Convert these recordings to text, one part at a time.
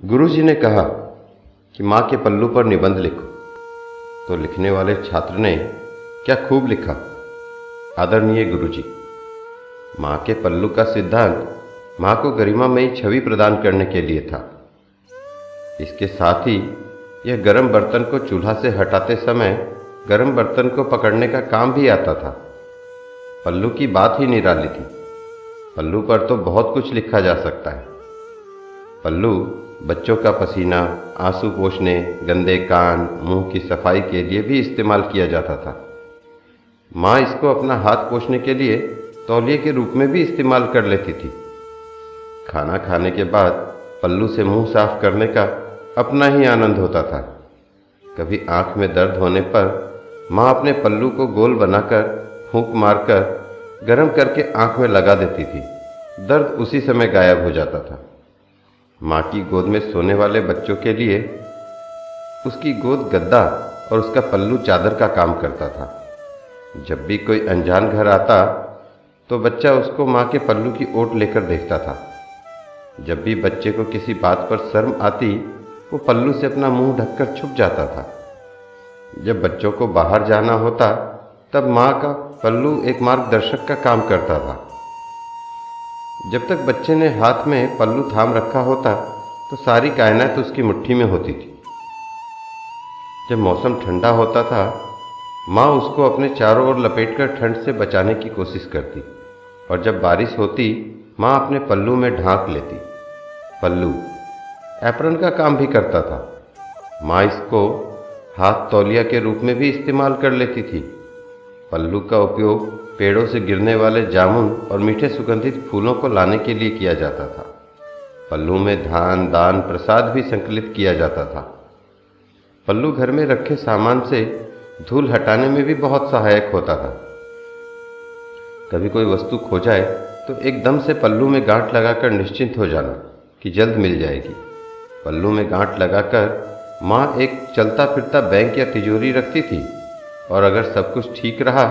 गुरुजी ने कहा कि माँ के पल्लू पर निबंध लिखो। तो लिखने वाले छात्र ने क्या खूब लिखा। आदरणीय गुरुजी, माँ के पल्लू का सिद्धांत माँ को गरिमामयी छवि प्रदान करने के लिए था। इसके साथ ही यह गर्म बर्तन को चूल्हा से हटाते समय गर्म बर्तन को पकड़ने का काम भी आता था। पल्लू की बात ही निराली थी। पल्लू पर तो बहुत कुछ लिखा जा सकता है। पल्लू बच्चों का पसीना, आँसू पोछने, गंदे कान, मुँह की सफ़ाई के लिए भी इस्तेमाल किया जाता था। माँ इसको अपना हाथ पोछने के लिए तौलिए के रूप में भी इस्तेमाल कर लेती थी। खाना खाने के बाद पल्लू से मुँह साफ़ करने का अपना ही आनंद होता था। कभी आँख में दर्द होने पर माँ अपने पल्लू को गोल बनाकर, फूंक मारकर, गर्म करके आँख में लगा देती थी। दर्द उसी समय गायब हो जाता था। माँ की गोद में सोने वाले बच्चों के लिए उसकी गोद गद्दा और उसका पल्लू चादर का काम करता था। जब भी कोई अनजान घर आता तो बच्चा उसको माँ के पल्लू की ओट लेकर देखता था। जब भी बच्चे को किसी बात पर शर्म आती, वो पल्लू से अपना मुँह ढककर छुप जाता था। जब बच्चों को बाहर जाना होता, तब माँ का पल्लू एक मार्गदर्शक का काम करता था। जब तक बच्चे ने हाथ में पल्लू थाम रखा होता तो सारी कायनात उसकी मुट्ठी में होती थी। जब मौसम ठंडा होता था, माँ उसको अपने चारों ओर लपेटकर ठंड से बचाने की कोशिश करती, और जब बारिश होती, माँ अपने पल्लू में ढांक लेती। पल्लू, एप्रन का काम भी करता था। माँ इसको हाथ तौलिया के रूप में भी इस्तेमाल कर लेती थी। पल्लू का उपयोग पेड़ों से गिरने वाले जामुन और मीठे सुगंधित फूलों को लाने के लिए किया जाता था। पल्लू में धान, दान, प्रसाद भी संकलित किया जाता था। पल्लू घर में रखे सामान से धूल हटाने में भी बहुत सहायक होता था। कभी कोई वस्तु खो जाए तो एकदम से पल्लू में गांठ लगाकर निश्चिंत हो जाना कि जल्द मिल जाएगी। पल्लू में गांठ लगाकर माँ एक चलता फिरता बैंक या तिजोरी रखती थी। और अगर सब कुछ ठीक रहा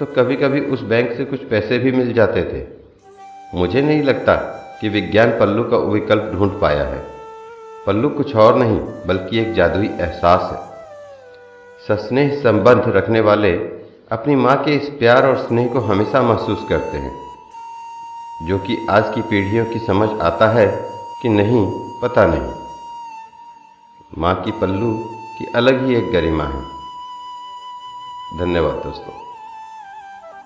तो कभी कभी उस बैंक से कुछ पैसे भी मिल जाते थे। मुझे नहीं लगता कि विज्ञान पल्लू का विकल्प ढूंढ पाया है। पल्लू कुछ और नहीं, बल्कि एक जादुई एहसास है। सस्नेह संबंध रखने वाले अपनी माँ के इस प्यार और स्नेह को हमेशा महसूस करते हैं, जो कि आज की पीढ़ियों की समझ आता है कि नहीं, पता नहीं। माँ की पल्लू की अलग ही एक गरिमा है। धन्यवाद दोस्तों।